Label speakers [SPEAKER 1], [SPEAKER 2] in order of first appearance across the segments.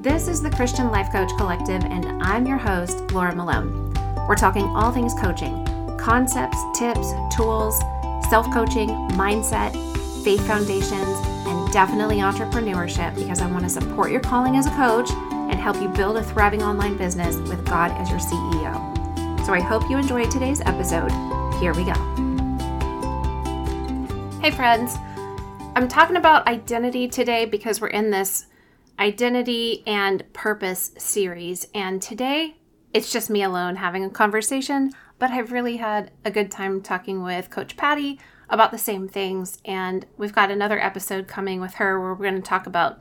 [SPEAKER 1] This is the Christian Life Coach Collective, and I'm your host, Laura Malone. We're talking all things coaching concepts, tips, tools, self coaching, mindset, faith foundations, and definitely entrepreneurship because I want to support your calling as a coach and help you build a thriving online business with God as your CEO. So I hope you enjoyed today's episode. Here we go. Hey, friends. I'm talking about identity today because we're in this identity and purpose series. And today it's just me alone having a conversation, but I've really had a good time talking with Coach Patty about the same things. And we've got another episode coming with her where we're going to talk about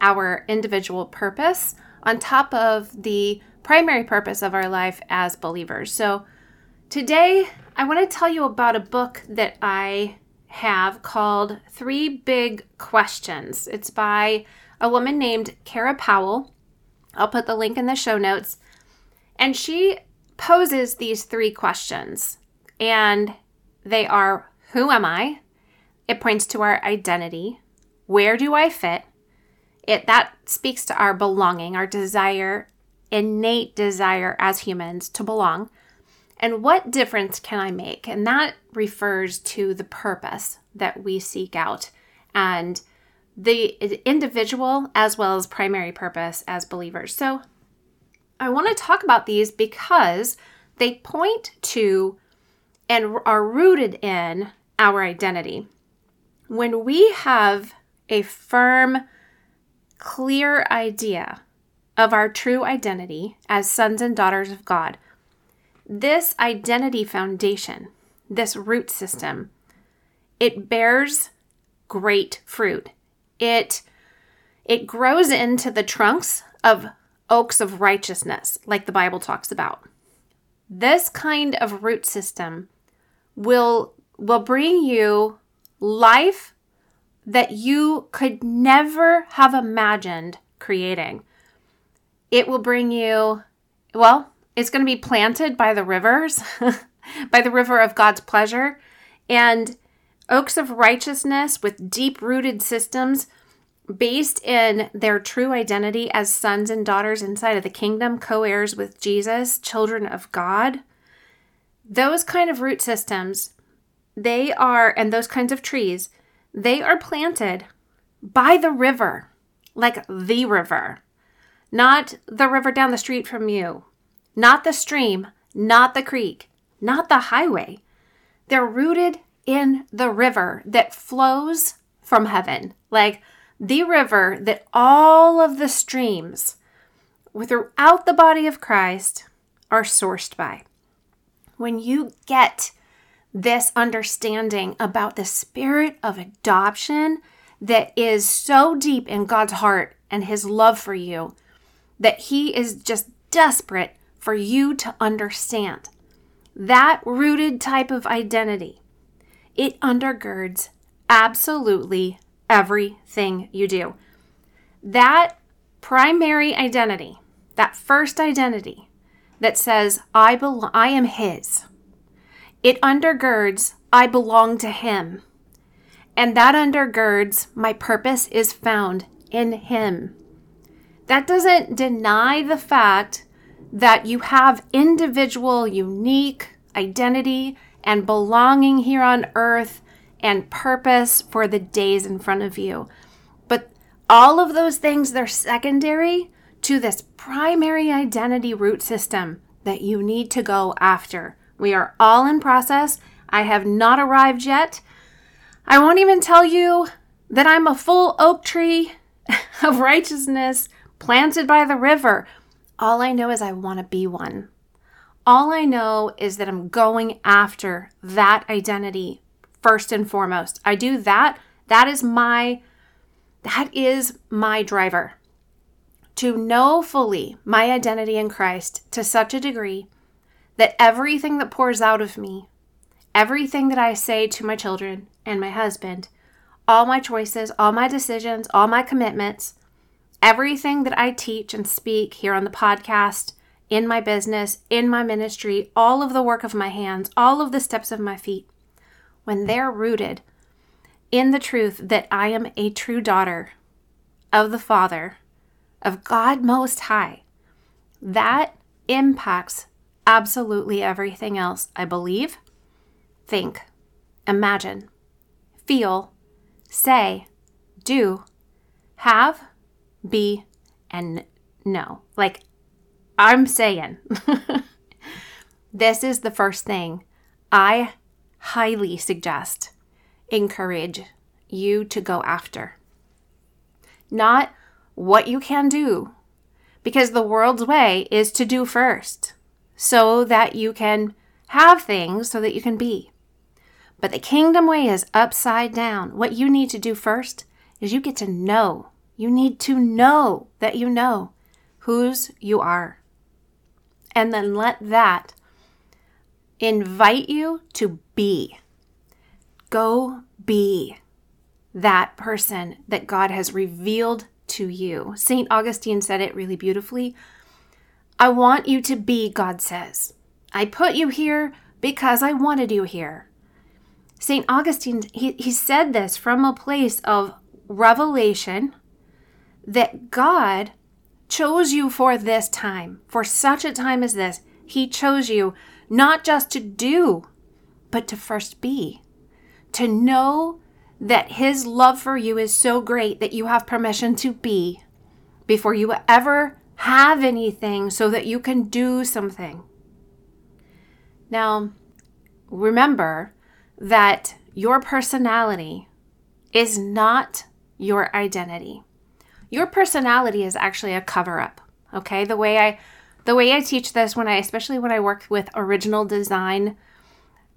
[SPEAKER 1] our individual purpose on top of the primary purpose of our life as believers. So today I want to tell you about a book that I have called Three Big Questions. It's by a woman named Kara Powell. I'll put the link in the show notes. And she poses these three questions. And they are Who am I? It points to our identity. Where do I fit? It that speaks to our belonging, our desire, innate desire as humans to belong. And what difference can I make? And that refers to the purpose that we seek out. And the individual as well as primary purpose as believers. So I want to talk about these because they point to and are rooted in our identity. When we have a firm, clear idea of our true identity as sons and daughters of God, this identity foundation, this root system, it bears great fruit it it grows into the trunks of oaks of righteousness like the bible talks about. This kind of root system will will bring you life that you could never have imagined creating. It will bring you well it's going to be planted by the rivers by the river of god's pleasure and Oaks of righteousness with deep rooted systems based in their true identity as sons and daughters inside of the kingdom, co heirs with Jesus, children of God. Those kind of root systems, they are, and those kinds of trees, they are planted by the river, like the river, not the river down the street from you, not the stream, not the creek, not the highway. They're rooted in the river that flows from heaven, like the river that all of the streams throughout the body of Christ are sourced by. When you get this understanding about the spirit of adoption that is so deep in God's heart and his love for you that he is just desperate for you to understand. That rooted type of identity it undergirds absolutely everything you do. That primary identity, that first identity that says, I, belong, I am His, it undergirds, I belong to Him. And that undergirds, my purpose is found in Him. That doesn't deny the fact that you have individual, unique identity and belonging here on earth and purpose for the days in front of you. But all of those things, they're secondary to this primary identity root system that you need to go after. We are all in process. I have not arrived yet. I won't even tell you that I'm a full oak tree of righteousness planted by the river. All I know is I want to be one. All I know is that I'm going after that identity first and foremost. I do that. That is my that is my driver. To know fully my identity in Christ to such a degree that everything that pours out of me, everything that I say to my children and my husband, all my choices, all my decisions, all my commitments, everything that I teach and speak here on the podcast, in my business, in my ministry, all of the work of my hands, all of the steps of my feet, when they're rooted in the truth that I am a true daughter of the Father, of God Most High, that impacts absolutely everything else I believe, think, imagine, feel, say, do, have, be, and know. Like I'm saying, this is the first thing I highly suggest, encourage you to go after. Not what you can do, because the world's way is to do first so that you can have things so that you can be. But the kingdom way is upside down. What you need to do first is you get to know. You need to know that you know whose you are. And then let that invite you to be. Go be that person that God has revealed to you. St. Augustine said it really beautifully. I want you to be, God says. I put you here because I wanted you here. St. Augustine, he, he said this from a place of revelation that God chose you for this time, for such a time as this. He chose you not just to do, but to first be, to know that His love for you is so great that you have permission to be before you ever have anything so that you can do something. Now, remember that your personality is not your identity. Your personality is actually a cover up. Okay? The way I the way I teach this when I especially when I work with original design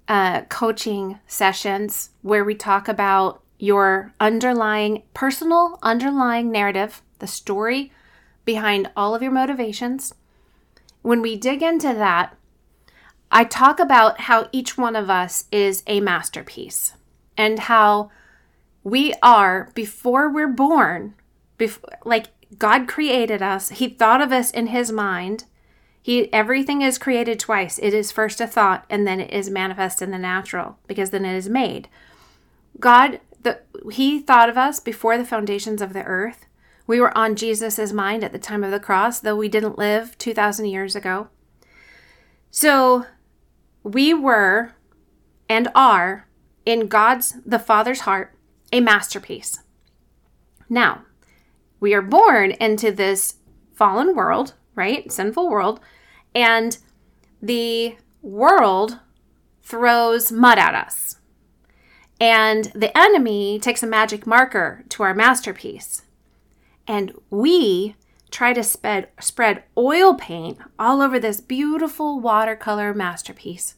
[SPEAKER 1] uh, coaching sessions where we talk about your underlying personal underlying narrative, the story behind all of your motivations. When we dig into that, I talk about how each one of us is a masterpiece and how we are before we're born before like God created us. He thought of us in his mind he everything is created twice. It is first a thought and then it is manifest in the natural because then it is made. God the he thought of us before the foundations of the earth. We were on Jesus' mind at the time of the cross, though we didn't live 2000 years ago. So we were and are in God's the Father's heart a masterpiece. Now, we are born into this fallen world, right? Sinful world and the world throws mud at us. And the enemy takes a magic marker to our masterpiece. And we try to spread, spread oil paint all over this beautiful watercolor masterpiece,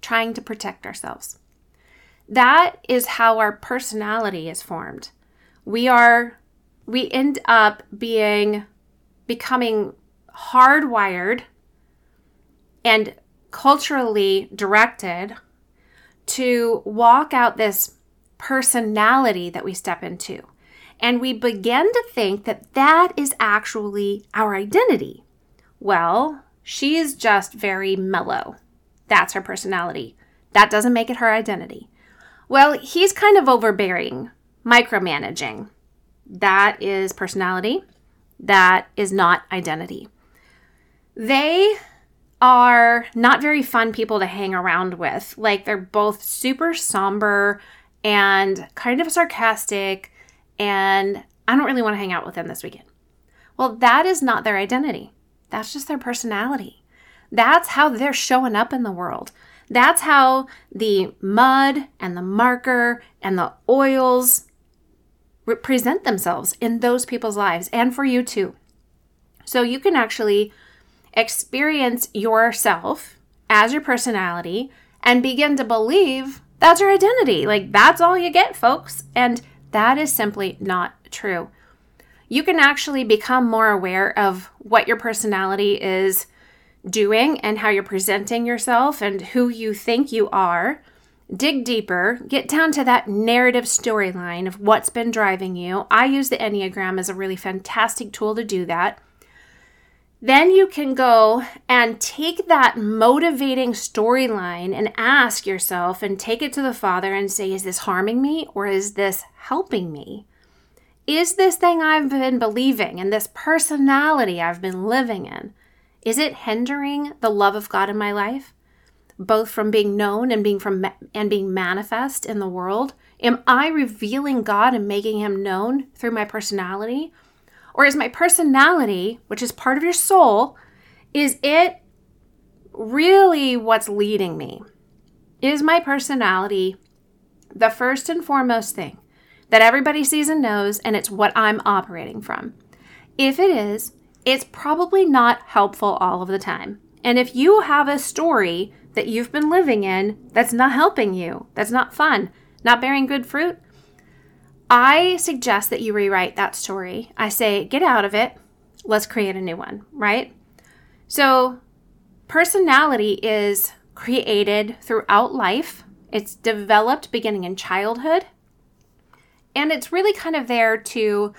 [SPEAKER 1] trying to protect ourselves. That is how our personality is formed. We are, we end up being, becoming hardwired and culturally directed to walk out this personality that we step into. And we begin to think that that is actually our identity. Well, she is just very mellow. That's her personality. That doesn't make it her identity. Well, he's kind of overbearing, micromanaging. That is personality. That is not identity. They are not very fun people to hang around with. Like they're both super somber and kind of sarcastic, and I don't really want to hang out with them this weekend. Well, that is not their identity. That's just their personality. That's how they're showing up in the world. That's how the mud and the marker and the oils represent themselves in those people's lives and for you too. So you can actually experience yourself as your personality and begin to believe that's your identity. Like, that's all you get, folks. And that is simply not true. You can actually become more aware of what your personality is doing and how you're presenting yourself and who you think you are. Dig deeper, get down to that narrative storyline of what's been driving you. I use the Enneagram as a really fantastic tool to do that. Then you can go and take that motivating storyline and ask yourself and take it to the Father and say, Is this harming me or is this helping me? is this thing I've been believing and this personality I've been living in, is it hindering the love of God in my life? Both from being known and being from and being manifest in the world? Am I revealing God and making him known through my personality? Or is my personality, which is part of your soul, is it really what's leading me? Is my personality the first and foremost thing that everybody sees and knows, and it's what I'm operating from? If it is, it's probably not helpful all of the time. And if you have a story that you've been living in that's not helping you, that's not fun, not bearing good fruit, I suggest that you rewrite that story. I say, get out of it. Let's create a new one, right? So, personality is created throughout life, it's developed beginning in childhood, and it's really kind of there to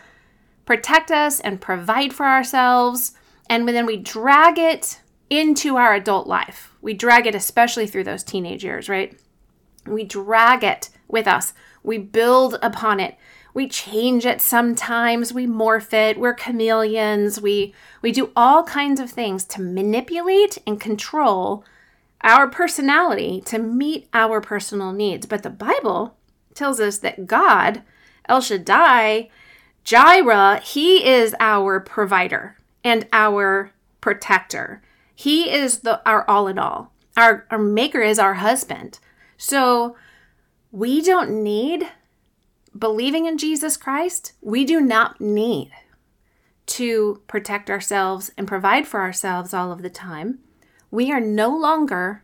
[SPEAKER 1] protect us and provide for ourselves. And then we drag it into our adult life. We drag it, especially through those teenage years, right? We drag it with us. We build upon it. We change it sometimes. We morph it. We're chameleons. We we do all kinds of things to manipulate and control our personality to meet our personal needs. But the Bible tells us that God, El Shaddai, Jireh, he is our provider and our protector. He is the our all in all. Our, our maker is our husband. So we don't need believing in Jesus Christ. We do not need to protect ourselves and provide for ourselves all of the time. We are no longer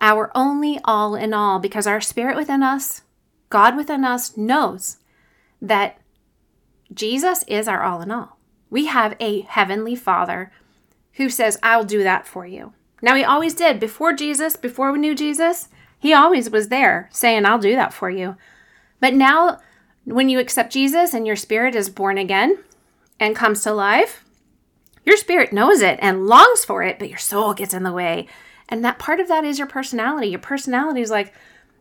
[SPEAKER 1] our only all in all because our spirit within us, God within us, knows that Jesus is our all in all. We have a heavenly Father who says, I'll do that for you. Now, He always did. Before Jesus, before we knew Jesus, He always was there saying, I'll do that for you. But now, when you accept Jesus and your spirit is born again and comes to life, your spirit knows it and longs for it, but your soul gets in the way. And that part of that is your personality. Your personality is like,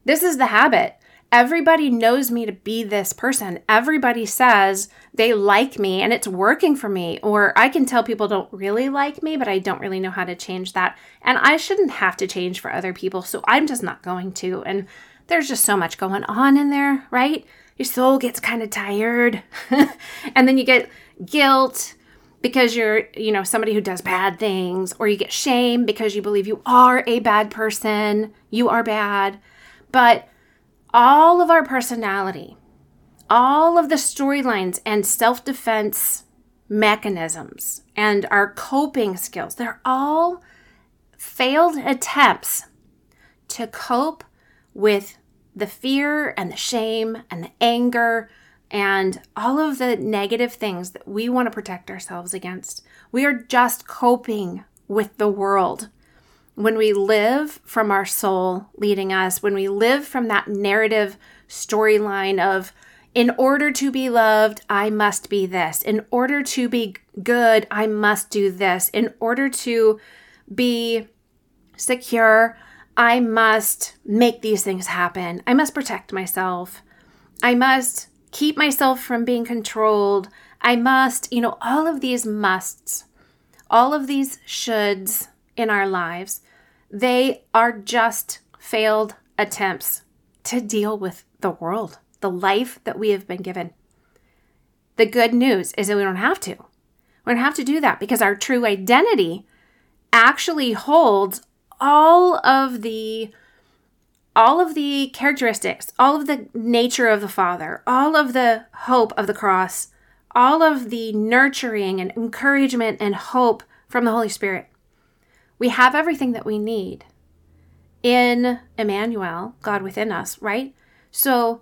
[SPEAKER 1] this is the habit everybody knows me to be this person. Everybody says they like me and it's working for me. Or I can tell people don't really like me, but I don't really know how to change that. And I shouldn't have to change for other people. So I'm just not going to. And there's just so much going on in there, right? Your soul gets kind of tired. and then you get guilt because you're, you know, somebody who does bad things, or you get shame because you believe you are a bad person. You are bad. But all of our personality, all of the storylines and self defense mechanisms and our coping skills, they're all failed attempts to cope with the fear and the shame and the anger and all of the negative things that we want to protect ourselves against. We are just coping with the world when we live from our soul leading us, when we live from that narrative storyline of, in order to be loved, I must be this. In order to be good, I must do this. In order to be secure, I must make these things happen. I must protect myself. I must keep myself from being controlled. I must, you know, all of these musts, all of these shoulds in our lives, they are just failed attempts to deal with the world, the life that we have been given. The good news is that we don't have to. We don't have to do that because our true identity actually holds all of the all of the characteristics, all of the nature of the Father, all of the hope of the cross, all of the nurturing and encouragement and hope from the Holy Spirit. We have everything that we need in Emmanuel, God within us, right? So,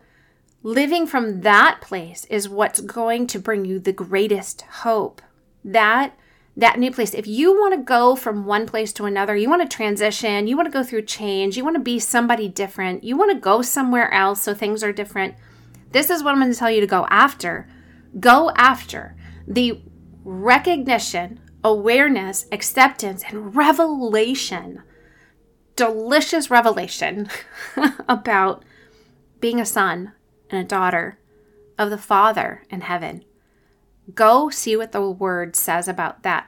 [SPEAKER 1] living from that place is what's going to bring you the greatest hope. That that new place. If you want to go from one place to another, you want to transition, you want to go through change, you want to be somebody different, you want to go somewhere else so things are different. This is what I'm going to tell you to go after. Go after the recognition awareness, acceptance, and revelation. Delicious revelation about being a son and a daughter of the Father in heaven. Go see what the word says about that.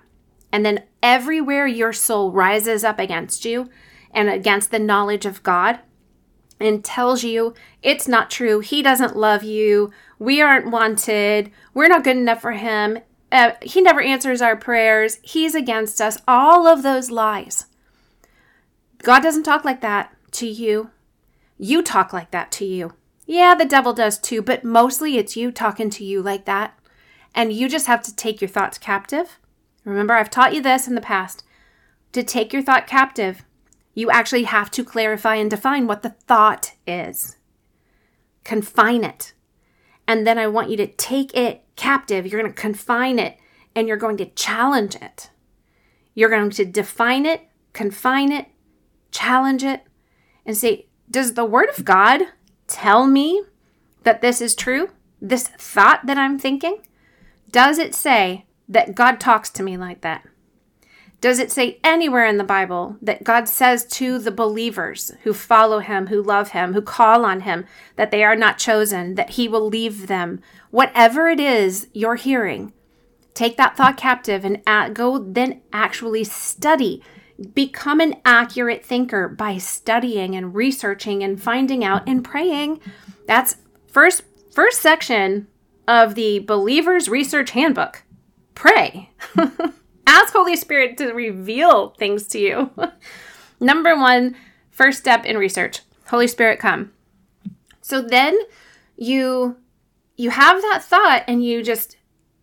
[SPEAKER 1] And then everywhere your soul rises up against you and against the knowledge of God and tells you it's not true, he doesn't love you, we aren't wanted, we're not good enough for him, uh, he never answers our prayers, he's against us, all of those lies. God doesn't talk like that to you. You talk like that to you. Yeah, the devil does too, but mostly it's you talking to you like that. And you just have to take your thoughts captive. Remember, I've taught you this in the past. To take your thought captive, you actually have to clarify and define what the thought is. Confine it. And then I want you to take it captive. You're going to confine it and you're going to challenge it. You're going to define it, confine it, challenge it, and say, Does the Word of God tell me that this is true? This thought that I'm thinking? Does it say that God talks to me like that? Does it say anywhere in the Bible that God says to the believers who follow him, who love him, who call on him, that they are not chosen, that he will leave them? Whatever it is you're hearing, take that thought captive and go then actually study. Become an accurate thinker by studying and researching and finding out and praying. That's first first section of the believer's research handbook. Pray. Ask Holy Spirit to reveal things to you. Number one, first step in research. Holy Spirit come. So then you you have that thought and you just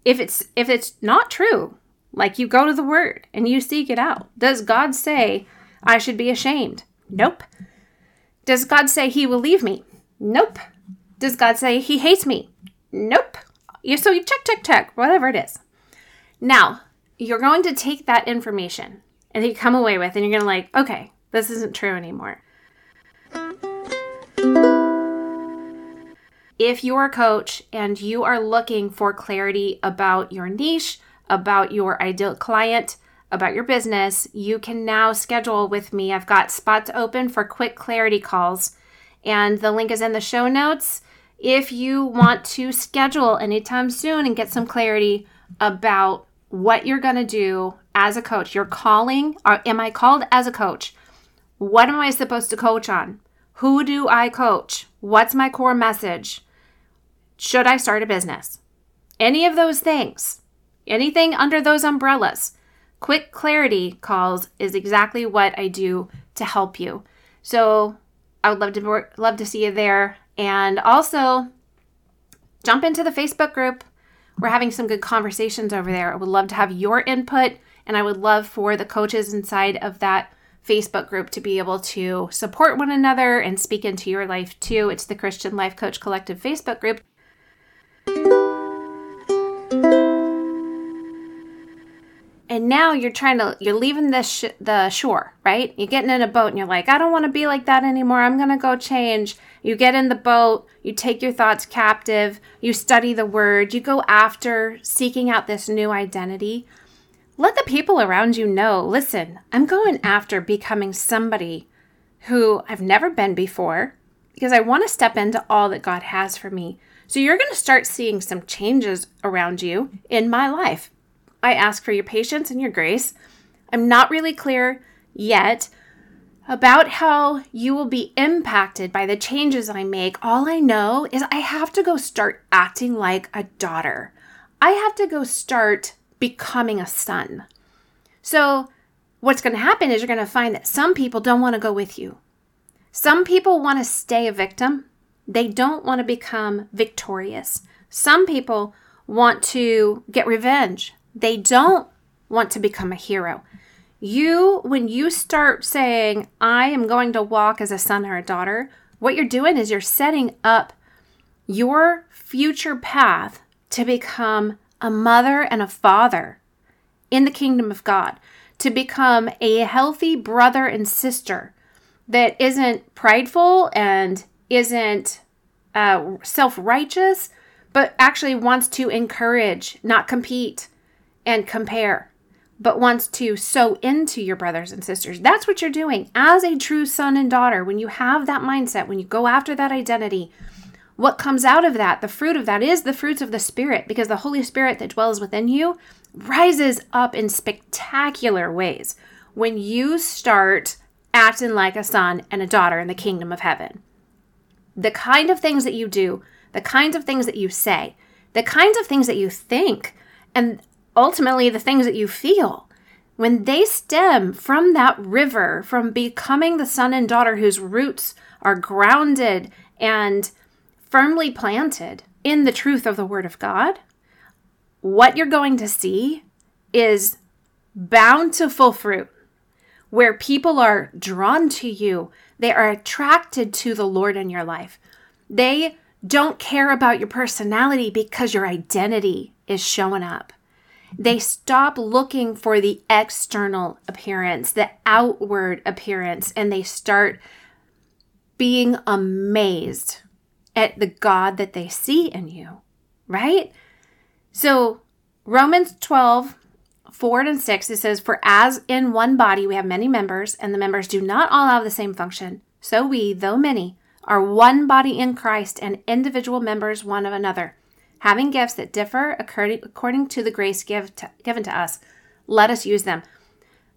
[SPEAKER 1] if it's if it's not true, like you go to the word and you seek it out. Does God say I should be ashamed? Nope. Does God say he will leave me? Nope. Does God say he hates me? Nope. So you check, check, check, whatever it is. Now, you're going to take that information and you come away with, and you're going to like, okay, this isn't true anymore. If you're a coach and you are looking for clarity about your niche, about your ideal client, about your business, you can now schedule with me. I've got spots open for quick clarity calls, and the link is in the show notes. If you want to schedule anytime soon and get some clarity about what you're going to do as a coach. You're calling, or am I called as a coach? What am I supposed to coach on? Who do I coach? What's my core message? Should I start a business? Any of those things, anything under those umbrellas. Quick clarity calls is exactly what I do to help you. So I would love to love to see you there, and also jump into the Facebook group. We're having some good conversations over there. I would love to have your input, and I would love for the coaches inside of that Facebook group to be able to support one another and speak into your life too. It's the Christian Life Coach Collective Facebook group. And now you're trying to you're leaving the sh- the shore right? You're getting in a boat and you're like i don't want to be like that anymore. I'm going to go change. You get in the boat you take your thoughts captive you study the word you go after seeking out this new identity. Let the people around you know listen i'm going after becoming somebody who i've never been before because i want to step into all that god has for me. So you're going to start seeing some changes around you in my life I ask for your patience and your grace. I'm not really clear yet about how you will be impacted by the changes I make. All I know is I have to go start acting like a daughter. I have to go start becoming a son. So, what's going to happen is you're going to find that some people don't want to go with you. Some people want to stay a victim, they don't want to become victorious. Some people want to get revenge. They don't want to become a hero. You, when you start saying, I am going to walk as a son or a daughter, what you're doing is you're setting up your future path to become a mother and a father in the kingdom of God, to become a healthy brother and sister that isn't prideful and isn't uh, self righteous, but actually wants to encourage, not compete, and compare, but wants to sow into your brothers and sisters. That's what you're doing as a true son and daughter. When you have that mindset, when you go after that identity, what comes out of that, the fruit of that, is the fruits of the Spirit, because the Holy Spirit that dwells within you rises up in spectacular ways when you start acting like a son and a daughter in the kingdom of heaven. The kind of things that you do, the kinds of things that you say, the kinds of things that you think, and ultimately the things that you feel, when they stem from that river, from becoming the son and daughter whose roots are grounded and firmly planted in the truth of the Word of God, what you're going to see is bountiful fruit where people are drawn to you. They are attracted to the Lord in your life. They don't care about your personality because your identity is showing up. They stop looking for the external appearance, the outward appearance, and they start being amazed at the God that they see in you, right? So, Romans 12, 4 and 6, it says, For as in one body we have many members, and the members do not all have the same function, so we, though many, are one body in Christ and individual members one of another, having gifts that differ according to the grace give to, given to us. Let us use them.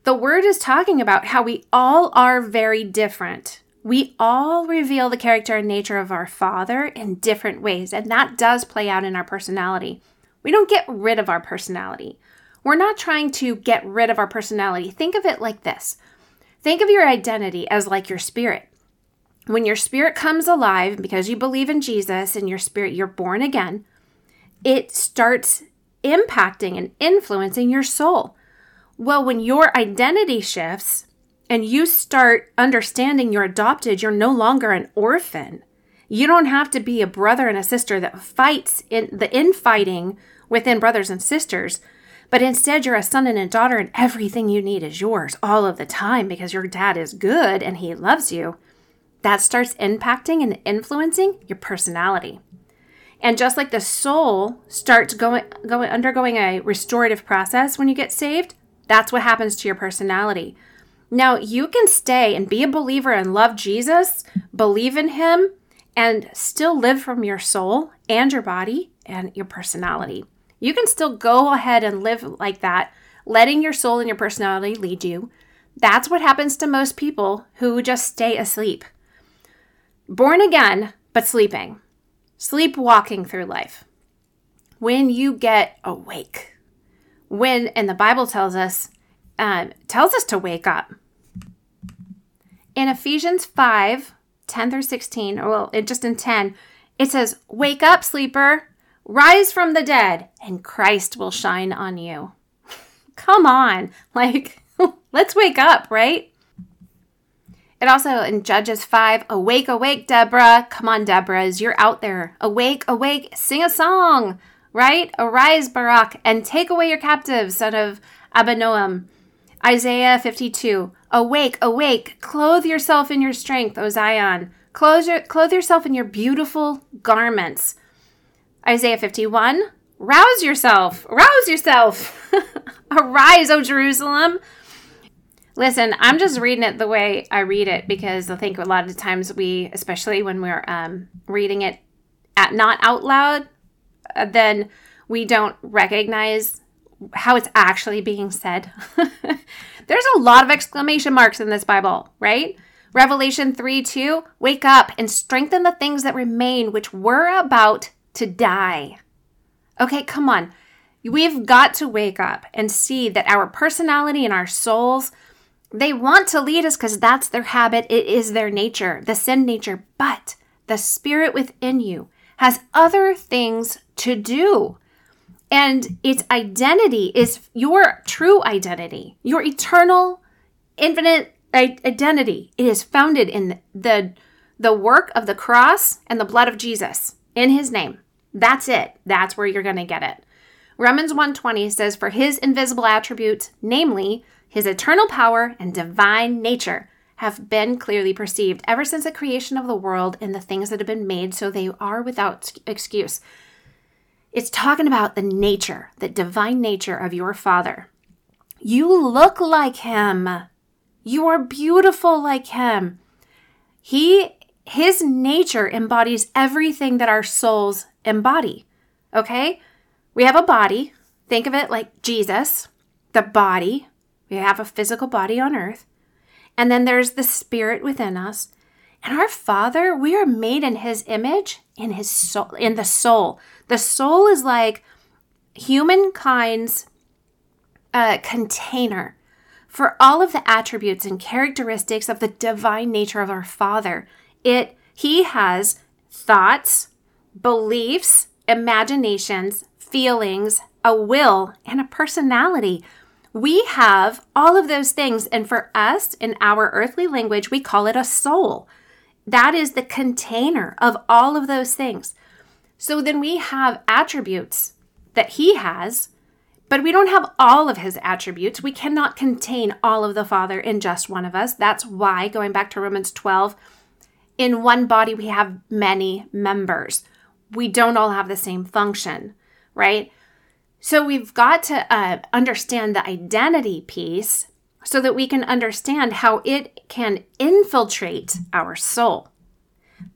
[SPEAKER 1] The word is talking about how we all are very different. We all reveal the character and nature of our Father in different ways, and that does play out in our personality. We don't get rid of our personality. We're not trying to get rid of our personality. Think of it like this think of your identity as like your spirit. When your spirit comes alive because you believe in Jesus and your spirit, you're born again, it starts impacting and influencing your soul. Well, when your identity shifts and you start understanding you're adopted, you're no longer an orphan. You don't have to be a brother and a sister that fights in the infighting within brothers and sisters, but instead you're a son and a daughter, and everything you need is yours all of the time because your dad is good and he loves you. That starts impacting and influencing your personality. And just like the soul starts going, going undergoing a restorative process when you get saved, that's what happens to your personality. Now, you can stay and be a believer and love Jesus, believe in him, and still live from your soul and your body and your personality. You can still go ahead and live like that, letting your soul and your personality lead you. That's what happens to most people who just stay asleep. Born again, but sleeping. Sleepwalking through life. When you get awake. When, and the Bible tells us, um, tells us to wake up. In Ephesians 5, 10 through 16, or well, it, just in 10, it says, Wake up, sleeper. Rise from the dead, and Christ will shine on you. Come on. Like, let's wake up, right? It also in Judges 5, awake, awake, Deborah. Come on, Deborahs, you're out there. Awake, awake, sing a song, right? Arise, Barak, and take away your captives, son of Abinoam. Isaiah 52, awake, awake, clothe yourself in your strength, O Zion. Clothe, your, clothe yourself in your beautiful garments. Isaiah 51 Rouse yourself, rouse yourself. Arise, O Jerusalem. Listen, I'm just reading it the way I read it because I think a lot of times we, especially when we're um, reading it at not out loud, uh, then we don't recognize how it's actually being said. There's a lot of exclamation marks in this Bible, right? Revelation 3 2, wake up and strengthen the things that remain, which were about to die. Okay, come on. We've got to wake up and see that our personality and our souls, they want to lead us because that's their habit. It is their nature, the sin nature. But the spirit within you has other things to do. And its identity is your true identity, your eternal, infinite identity. It is founded in the, the work of the cross and the blood of Jesus in his name. That's it. That's where you're going to get it. Romans 1:20 says for his invisible attributes, namely his eternal power and divine nature, have been clearly perceived ever since the creation of the world and the things that have been made so they are without excuse. It's talking about the nature, the divine nature of your father. You look like him. You are beautiful like him. He his nature embodies everything that our souls embody. Okay? We have a body. Think of it like Jesus, the body. We have a physical body on earth. And then there's the spirit within us. And our Father, we are made in his image in his soul in the soul. The soul is like humankind's uh, container for all of the attributes and characteristics of the divine nature of our Father. It he has thoughts, beliefs, imaginations, feelings, a will, and a personality. We have all of those things, and for us in our earthly language, we call it a soul. That is the container of all of those things. So then we have attributes that he has, but we don't have all of his attributes. We cannot contain all of the Father in just one of us. That's why, going back to Romans 12, in one body we have many members. We don't all have the same function, right? So we've got to uh, understand the identity piece so that we can understand how it can infiltrate our soul.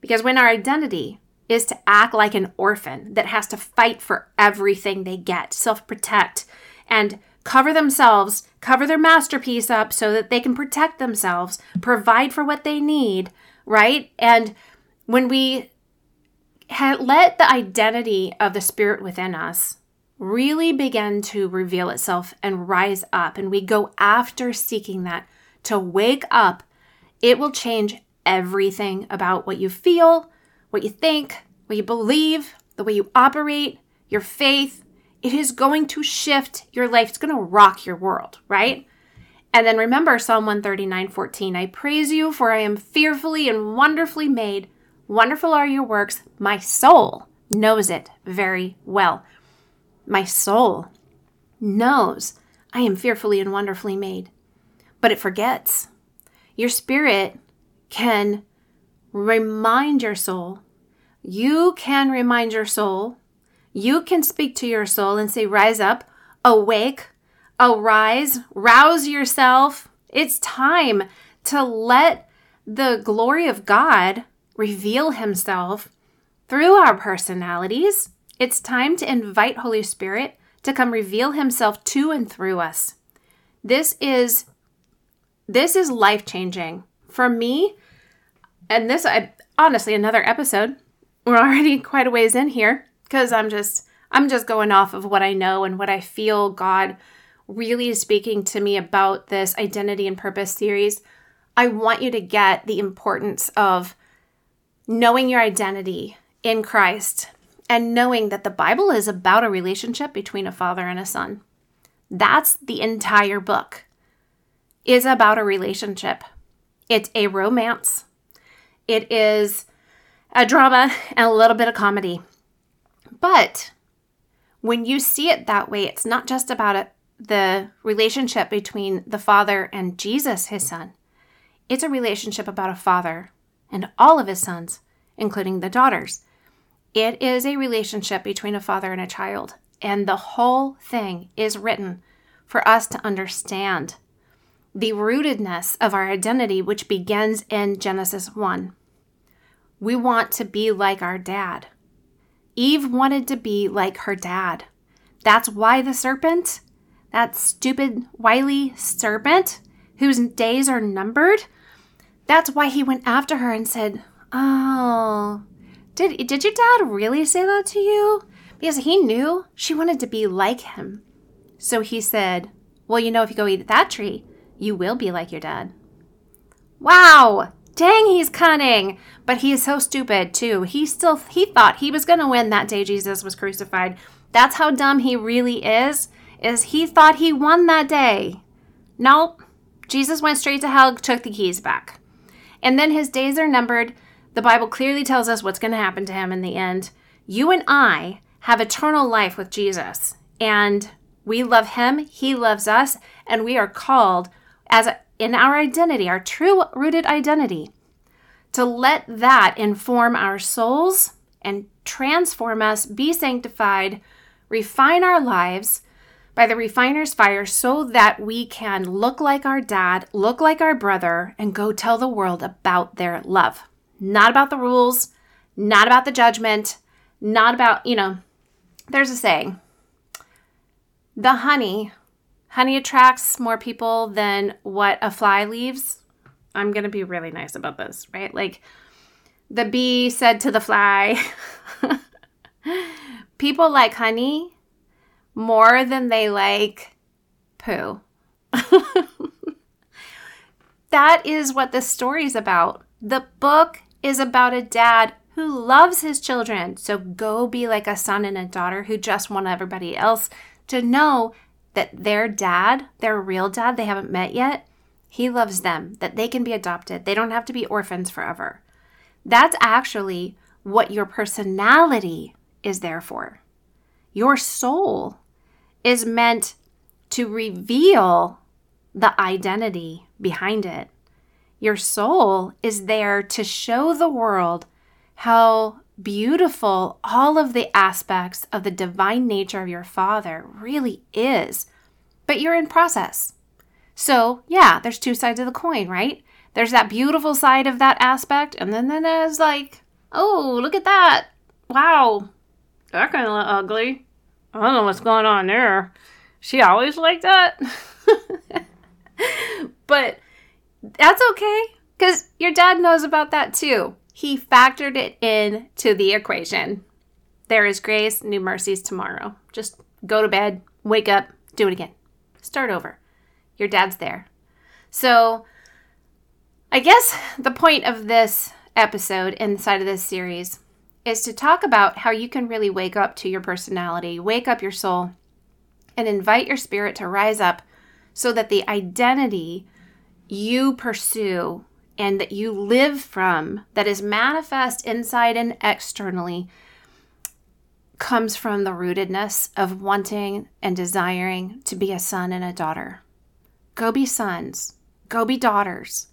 [SPEAKER 1] Because when our identity is to act like an orphan that has to fight for everything they get, self protect, and cover themselves, cover their masterpiece up so that they can protect themselves, provide for what they need, right? And when we let the identity of the spirit within us really begin to reveal itself and rise up, and we go after seeking that to wake up, it will change everything about what you feel, what you think, what you believe, the way you operate, your faith. It is going to shift your life. It's going to rock your world, right? And then remember Psalm 139 14. I praise you, for I am fearfully and wonderfully made. Wonderful are your works. My soul knows it very well. My soul knows I am fearfully and wonderfully made, but it forgets. Your spirit can remind your soul. You can remind your soul. You can speak to your soul and say, Rise up, awake, arise, rouse yourself. It's time to let the glory of God reveal himself through our personalities. It's time to invite Holy Spirit to come reveal himself to and through us. This is this is life-changing. For me, and this I honestly another episode. We're already quite a ways in here because I'm just I'm just going off of what I know and what I feel God really is speaking to me about this identity and purpose series, I want you to get the importance of knowing your identity in Christ and knowing that the Bible is about a relationship between a father and a son. That's the entire book. Is about a relationship. It's a romance. It is a drama and a little bit of comedy. But when you see it that way, it's not just about the relationship between the Father and Jesus, his son. It's a relationship about a father and all of his sons, including the daughters. It is a relationship between a father and a child. And the whole thing is written for us to understand the rootedness of our identity, which begins in Genesis 1. We want to be like our dad. Eve wanted to be like her dad. That's why the serpent that stupid, wily serpent whose days are numbered. That's why he went after her and said, Oh, did, did your dad really say that to you? Because he knew she wanted to be like him. So he said, Well, you know, if you go eat that tree, you will be like your dad. Wow! Dang, he's cunning. But he is so stupid, too. He still he thought he was going to win that day Jesus was crucified. That's how dumb he really is is he thought he won that day. Nope. Jesus went straight to hell, took the keys back. And then his days are numbered. The Bible clearly tells us what's going to happen to him in the end. You and I have eternal life with Jesus, and we love him, he loves us, and we are called as in our identity, our true rooted identity, to let that inform our souls and transform us, be sanctified, refine our lives by the refiner's fire so that we can look like our dad, look like our brother, and go tell the world about their love. not about the rules, not about the judgment, not about, you know, there's a saying the honey, honey attracts more people than what a fly leaves. I'm going to be really nice about this, right? Like the bee said to the fly, people like honey more than they like poo. that is what the story's about. The book is about a dad who loves his children. So go be like a son and a daughter who just want everybody else to know that their dad, their real dad they haven't met yet, he loves them, that they can be adopted. They don't have to be orphans forever. That's actually what your personality is there for. Your soul is meant to reveal the identity behind it. Your soul is there to show the world how beautiful all of the aspects of the divine nature of your Father really is. But you're in process. So, yeah, there's two sides of the coin, right? There's that beautiful side of that aspect, and then, then there's like, oh, look at that. Wow, that kind of ugly. I don't know what's going on there. She always like that. but that's okay because your dad knows about that too. He factored it in to the equation. There is grace, new mercies tomorrow. Just go to bed, wake up, do it again. Start over. Your dad's there. So, I guess the point of this episode inside of this series is to talk about how you can really wake up to your personality, wake up your soul, and invite your spirit to rise up so that the identity you pursue and that you live from, that is manifest inside and externally, comes from the rootedness of wanting and desiring to be a son and a daughter. Go be sons, go be daughters.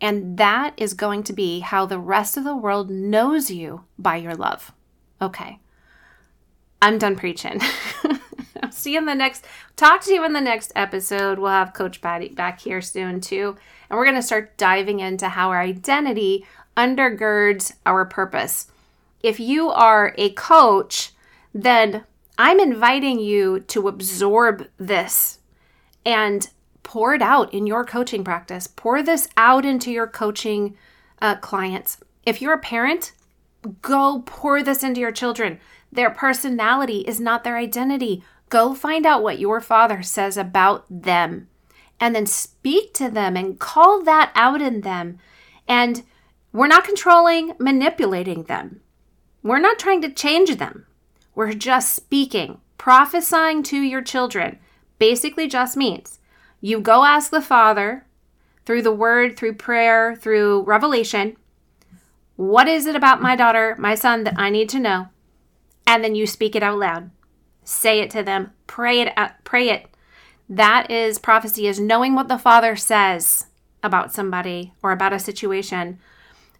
[SPEAKER 1] And that is going to be how the rest of the world knows you by your love. Okay. I'm done preaching. See you in the next talk to you in the next episode. We'll have Coach Patty back here soon too. And we're going to start diving into how our identity undergirds our purpose. If you are a coach, then I'm inviting you to absorb this and pour it out in your coaching practice. Pour this out into your coaching uh, clients. If you're a parent, go pour this into your children. Their personality is not their identity. Go find out what your father says about them and then speak to them and call that out in them. And we're not controlling, manipulating them. We're not trying to change them. We're just speaking. Prophesying to your children basically just means you go ask the Father through the word, through prayer, through revelation, what is it about my daughter, my son that I need to know? And then you speak it out loud. Say it to them. Pray it out, pray it that is prophecy, is knowing what the Father says about somebody or about a situation.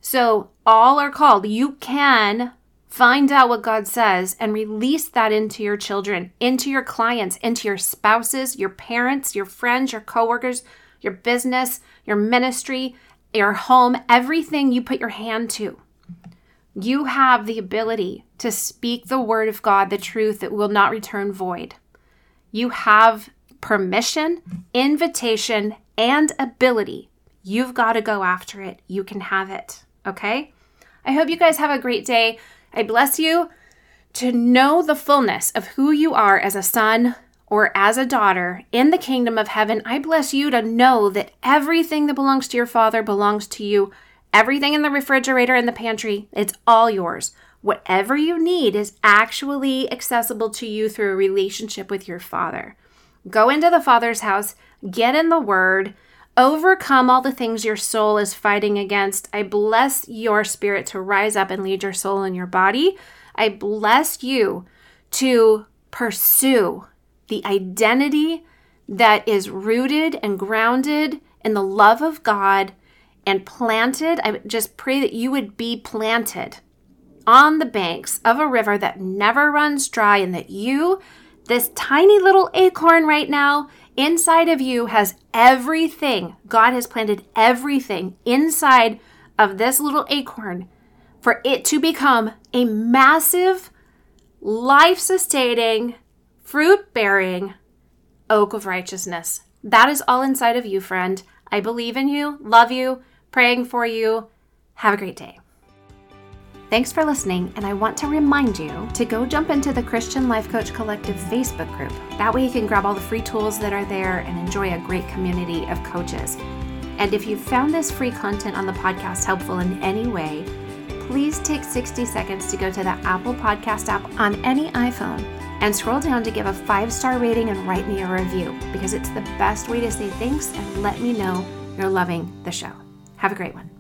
[SPEAKER 1] So all are called. You can find out what God says and release that into your children, into your clients, into your spouses, your parents, your friends, your coworkers, your business, your ministry, your home, everything you put your hand to. You have the ability to speak the word of God, the truth that will not return void. You have permission, invitation, and ability. You've got to go after it. You can have it. Okay? I hope you guys have a great day. I bless you to know the fullness of who you are as a son or as a daughter in the kingdom of heaven. I bless you to know that everything that belongs to your father belongs to you. Everything in the refrigerator and the pantry, it's all yours. Whatever you need is actually accessible to you through a relationship with your father. Go into the Father's house, get in the Word, overcome all the things your soul is fighting against. I bless your spirit to rise up and lead your soul and your body. I bless you to pursue the identity that is rooted and grounded in the love of God and planted. I just pray that you would be planted on the banks of a river that never runs dry and that you this tiny little acorn right now inside of you has everything. God has planted everything inside of this little acorn for it to become a massive, life sustaining, fruit bearing oak of righteousness. That is all inside of you, friend. I believe in you, love you, praying for you. Have a great day. Thanks for listening, and I want to remind you to go jump into the Christian Life Coach Collective Facebook group. That way, you can grab all the free tools that are there and enjoy a great community of coaches. And if you found this free content on the podcast helpful in any way, please take 60 seconds to go to the Apple Podcast app on any iPhone and scroll down to give a five star rating and write me a review because it's the best way to say thanks and let me know you're loving the show. Have a great one.